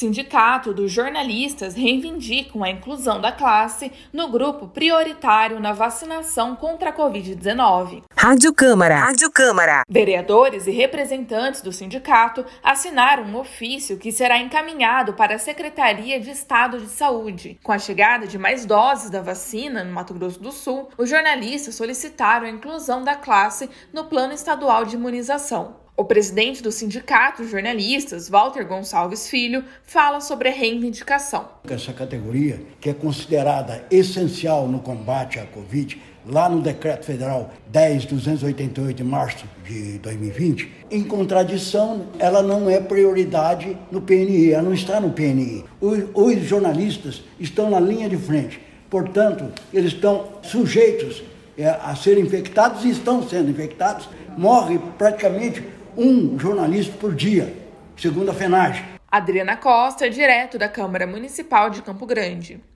Sindicato dos jornalistas reivindicam a inclusão da classe no grupo prioritário na vacinação contra a Covid-19. Rádio Câmara. Rádio Câmara. Vereadores e representantes do sindicato assinaram um ofício que será encaminhado para a Secretaria de Estado de Saúde. Com a chegada de mais doses da vacina no Mato Grosso do Sul, os jornalistas solicitaram a inclusão da classe no Plano Estadual de Imunização. O presidente do Sindicato de Jornalistas, Walter Gonçalves Filho, fala sobre a reivindicação. Essa categoria, que é considerada essencial no combate à Covid, lá no Decreto Federal 10.288 de março de 2020, em contradição, ela não é prioridade no PNI, ela não está no PNI. Os, os jornalistas estão na linha de frente, portanto, eles estão sujeitos é, a serem infectados e estão sendo infectados. Morre praticamente um jornalista por dia, segundo a FENAGE. Adriana Costa, direto da Câmara Municipal de Campo Grande.